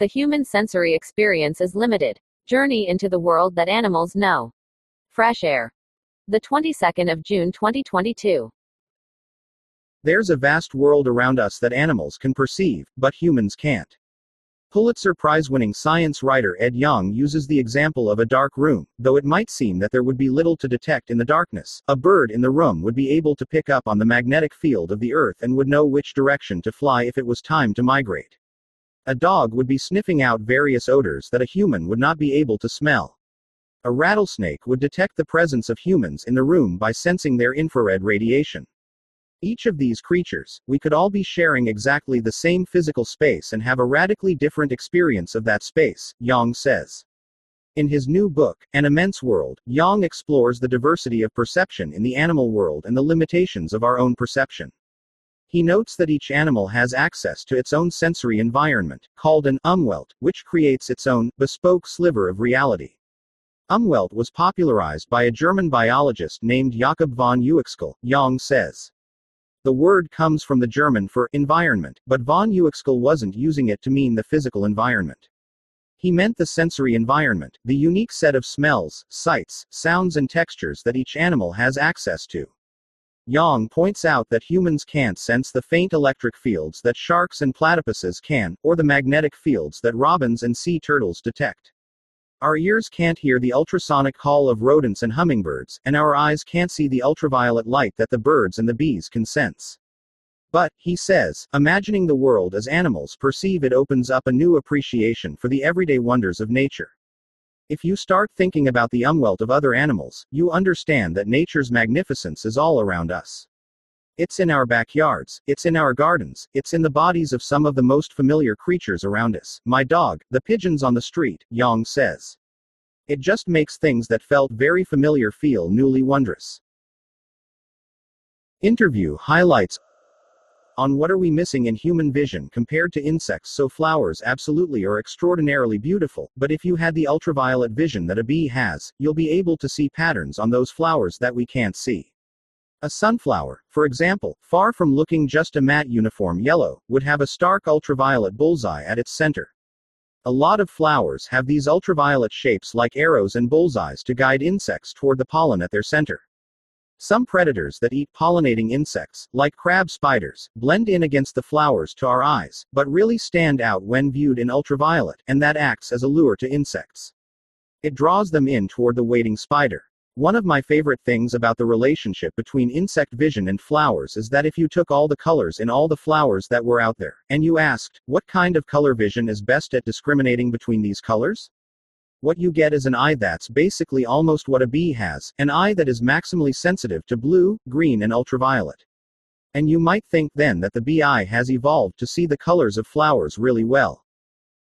The human sensory experience is limited. Journey into the world that animals know. Fresh Air. The 22nd of June 2022. There's a vast world around us that animals can perceive, but humans can't. Pulitzer Prize winning science writer Ed Yong uses the example of a dark room, though it might seem that there would be little to detect in the darkness. A bird in the room would be able to pick up on the magnetic field of the Earth and would know which direction to fly if it was time to migrate. A dog would be sniffing out various odors that a human would not be able to smell. A rattlesnake would detect the presence of humans in the room by sensing their infrared radiation. Each of these creatures, we could all be sharing exactly the same physical space and have a radically different experience of that space, Yong says. In his new book, An Immense World, Yong explores the diversity of perception in the animal world and the limitations of our own perception. He notes that each animal has access to its own sensory environment, called an umwelt, which creates its own bespoke sliver of reality. Umwelt was popularized by a German biologist named Jakob von Uexküll, Yong says. The word comes from the German for environment, but von Uexküll wasn't using it to mean the physical environment. He meant the sensory environment, the unique set of smells, sights, sounds, and textures that each animal has access to. Yong points out that humans can't sense the faint electric fields that sharks and platypuses can, or the magnetic fields that robins and sea turtles detect. Our ears can't hear the ultrasonic call of rodents and hummingbirds, and our eyes can't see the ultraviolet light that the birds and the bees can sense. But, he says, imagining the world as animals perceive it opens up a new appreciation for the everyday wonders of nature. If you start thinking about the umwelt of other animals, you understand that nature's magnificence is all around us. It's in our backyards, it's in our gardens, it's in the bodies of some of the most familiar creatures around us. My dog, the pigeons on the street, Yong says. It just makes things that felt very familiar feel newly wondrous. Interview highlights on what are we missing in human vision compared to insects so flowers absolutely are extraordinarily beautiful but if you had the ultraviolet vision that a bee has you'll be able to see patterns on those flowers that we can't see a sunflower, for example, far from looking just a matte uniform yellow, would have a stark ultraviolet bullseye at its center. A lot of flowers have these ultraviolet shapes like arrows and bullseyes to guide insects toward the pollen at their center. Some predators that eat pollinating insects, like crab spiders, blend in against the flowers to our eyes, but really stand out when viewed in ultraviolet, and that acts as a lure to insects. It draws them in toward the waiting spider. One of my favorite things about the relationship between insect vision and flowers is that if you took all the colors in all the flowers that were out there, and you asked, what kind of color vision is best at discriminating between these colors? What you get is an eye that's basically almost what a bee has, an eye that is maximally sensitive to blue, green, and ultraviolet. And you might think then that the bee eye has evolved to see the colors of flowers really well.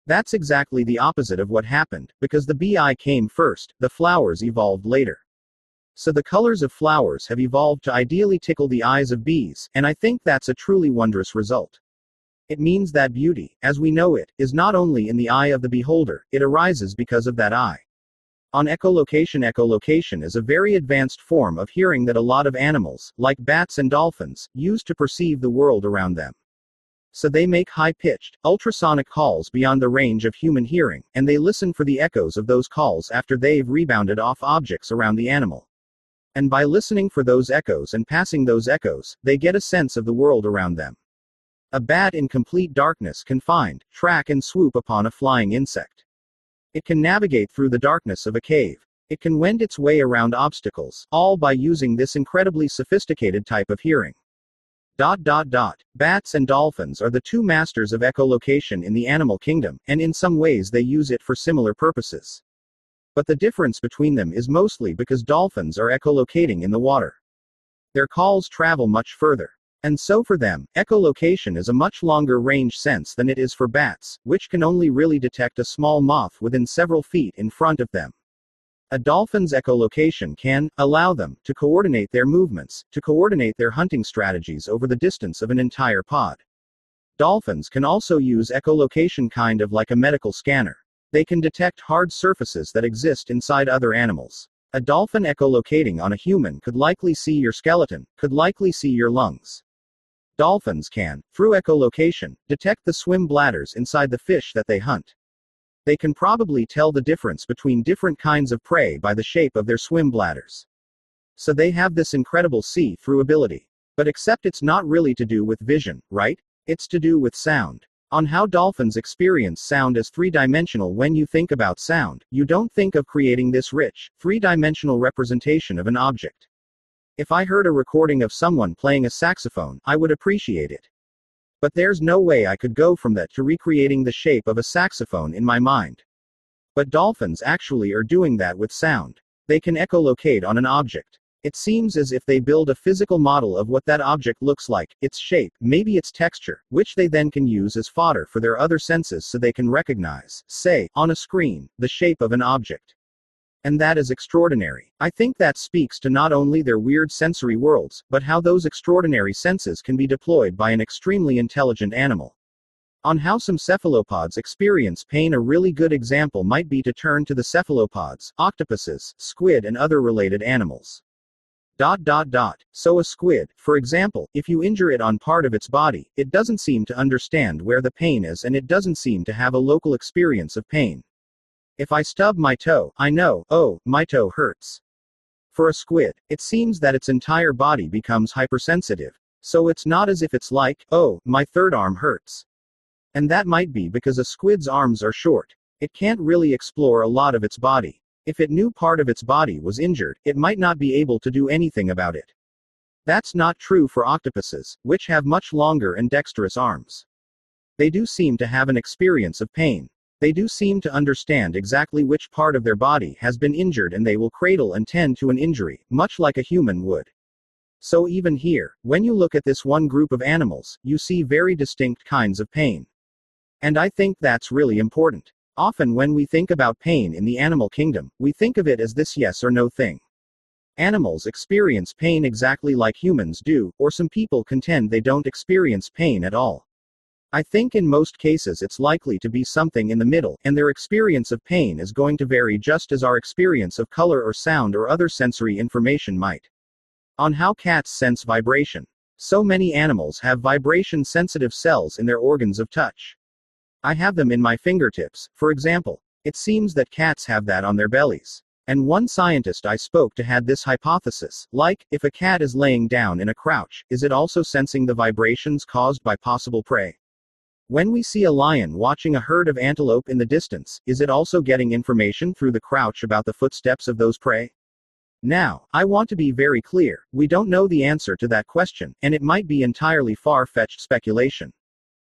That's exactly the opposite of what happened, because the bee eye came first, the flowers evolved later. So the colors of flowers have evolved to ideally tickle the eyes of bees, and I think that's a truly wondrous result. It means that beauty, as we know it, is not only in the eye of the beholder, it arises because of that eye. On echolocation, echolocation is a very advanced form of hearing that a lot of animals, like bats and dolphins, use to perceive the world around them. So they make high pitched, ultrasonic calls beyond the range of human hearing, and they listen for the echoes of those calls after they've rebounded off objects around the animal. And by listening for those echoes and passing those echoes, they get a sense of the world around them. A bat in complete darkness can find, track, and swoop upon a flying insect. It can navigate through the darkness of a cave. It can wend its way around obstacles, all by using this incredibly sophisticated type of hearing. Dot dot dot. Bats and dolphins are the two masters of echolocation in the animal kingdom, and in some ways they use it for similar purposes. But the difference between them is mostly because dolphins are echolocating in the water. Their calls travel much further. And so for them, echolocation is a much longer range sense than it is for bats, which can only really detect a small moth within several feet in front of them. A dolphin's echolocation can allow them to coordinate their movements, to coordinate their hunting strategies over the distance of an entire pod. Dolphins can also use echolocation kind of like a medical scanner. They can detect hard surfaces that exist inside other animals. A dolphin echolocating on a human could likely see your skeleton, could likely see your lungs. Dolphins can, through echolocation, detect the swim bladders inside the fish that they hunt. They can probably tell the difference between different kinds of prey by the shape of their swim bladders. So they have this incredible see through ability. But except it's not really to do with vision, right? It's to do with sound. On how dolphins experience sound as three dimensional when you think about sound, you don't think of creating this rich, three dimensional representation of an object. If I heard a recording of someone playing a saxophone, I would appreciate it. But there's no way I could go from that to recreating the shape of a saxophone in my mind. But dolphins actually are doing that with sound. They can echolocate on an object. It seems as if they build a physical model of what that object looks like, its shape, maybe its texture, which they then can use as fodder for their other senses so they can recognize, say, on a screen, the shape of an object. And that is extraordinary. I think that speaks to not only their weird sensory worlds, but how those extraordinary senses can be deployed by an extremely intelligent animal. On how some cephalopods experience pain, a really good example might be to turn to the cephalopods, octopuses, squid, and other related animals. Dot dot dot. So a squid, for example, if you injure it on part of its body, it doesn't seem to understand where the pain is and it doesn't seem to have a local experience of pain. If I stub my toe, I know, oh, my toe hurts. For a squid, it seems that its entire body becomes hypersensitive. So it's not as if it's like, oh, my third arm hurts. And that might be because a squid's arms are short. It can't really explore a lot of its body. If it knew part of its body was injured, it might not be able to do anything about it. That's not true for octopuses, which have much longer and dexterous arms. They do seem to have an experience of pain. They do seem to understand exactly which part of their body has been injured and they will cradle and tend to an injury, much like a human would. So even here, when you look at this one group of animals, you see very distinct kinds of pain. And I think that's really important. Often, when we think about pain in the animal kingdom, we think of it as this yes or no thing. Animals experience pain exactly like humans do, or some people contend they don't experience pain at all. I think in most cases it's likely to be something in the middle, and their experience of pain is going to vary just as our experience of color or sound or other sensory information might. On how cats sense vibration. So many animals have vibration sensitive cells in their organs of touch. I have them in my fingertips, for example. It seems that cats have that on their bellies. And one scientist I spoke to had this hypothesis like, if a cat is laying down in a crouch, is it also sensing the vibrations caused by possible prey? When we see a lion watching a herd of antelope in the distance, is it also getting information through the crouch about the footsteps of those prey? Now, I want to be very clear we don't know the answer to that question, and it might be entirely far fetched speculation.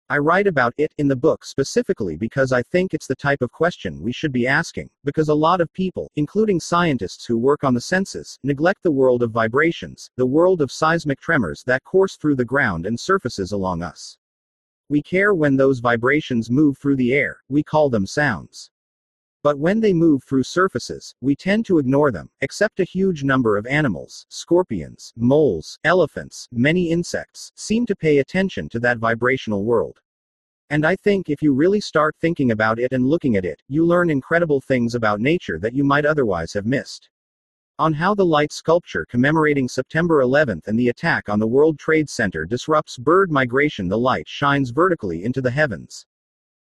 I write about it in the book specifically because I think it's the type of question we should be asking, because a lot of people, including scientists who work on the senses, neglect the world of vibrations, the world of seismic tremors that course through the ground and surfaces along us. We care when those vibrations move through the air, we call them sounds. But when they move through surfaces, we tend to ignore them, except a huge number of animals, scorpions, moles, elephants, many insects, seem to pay attention to that vibrational world. And I think if you really start thinking about it and looking at it, you learn incredible things about nature that you might otherwise have missed. On how the light sculpture commemorating September 11th and the attack on the World Trade Center disrupts bird migration, the light shines vertically into the heavens.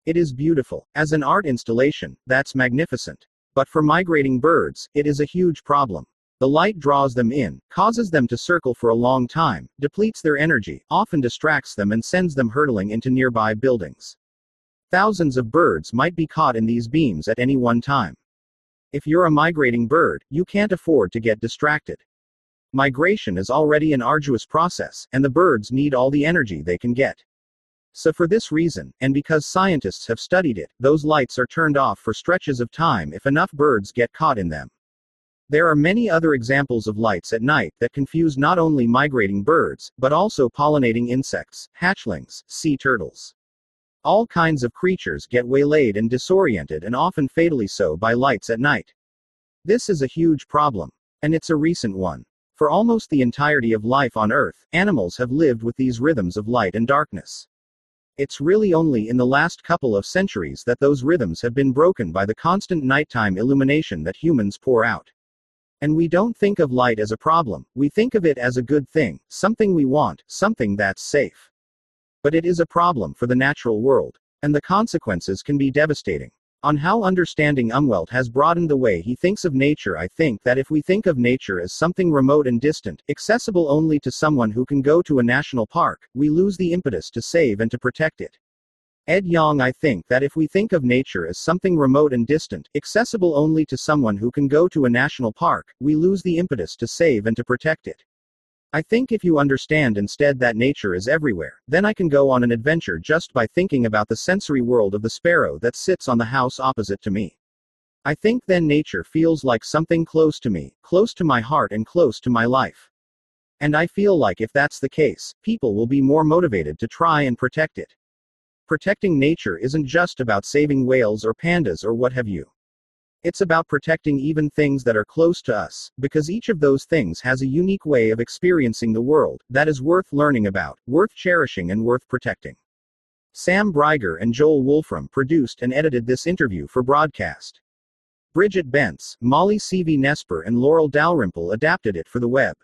It is beautiful. As an art installation, that's magnificent. But for migrating birds, it is a huge problem. The light draws them in, causes them to circle for a long time, depletes their energy, often distracts them, and sends them hurtling into nearby buildings. Thousands of birds might be caught in these beams at any one time. If you're a migrating bird, you can't afford to get distracted. Migration is already an arduous process, and the birds need all the energy they can get. So, for this reason, and because scientists have studied it, those lights are turned off for stretches of time if enough birds get caught in them. There are many other examples of lights at night that confuse not only migrating birds, but also pollinating insects, hatchlings, sea turtles. All kinds of creatures get waylaid and disoriented, and often fatally so, by lights at night. This is a huge problem. And it's a recent one. For almost the entirety of life on Earth, animals have lived with these rhythms of light and darkness. It's really only in the last couple of centuries that those rhythms have been broken by the constant nighttime illumination that humans pour out. And we don't think of light as a problem, we think of it as a good thing, something we want, something that's safe. But it is a problem for the natural world. And the consequences can be devastating. On how understanding Umwelt has broadened the way he thinks of nature, I think that if we think of nature as something remote and distant, accessible only to someone who can go to a national park, we lose the impetus to save and to protect it. Ed Yong I think that if we think of nature as something remote and distant, accessible only to someone who can go to a national park, we lose the impetus to save and to protect it. I think if you understand instead that nature is everywhere, then I can go on an adventure just by thinking about the sensory world of the sparrow that sits on the house opposite to me. I think then nature feels like something close to me, close to my heart, and close to my life. And I feel like if that's the case, people will be more motivated to try and protect it. Protecting nature isn't just about saving whales or pandas or what have you. It's about protecting even things that are close to us, because each of those things has a unique way of experiencing the world that is worth learning about, worth cherishing, and worth protecting. Sam Briger and Joel Wolfram produced and edited this interview for broadcast. Bridget Bentz, Molly Seavy-Nesper, and Laurel Dalrymple adapted it for the web.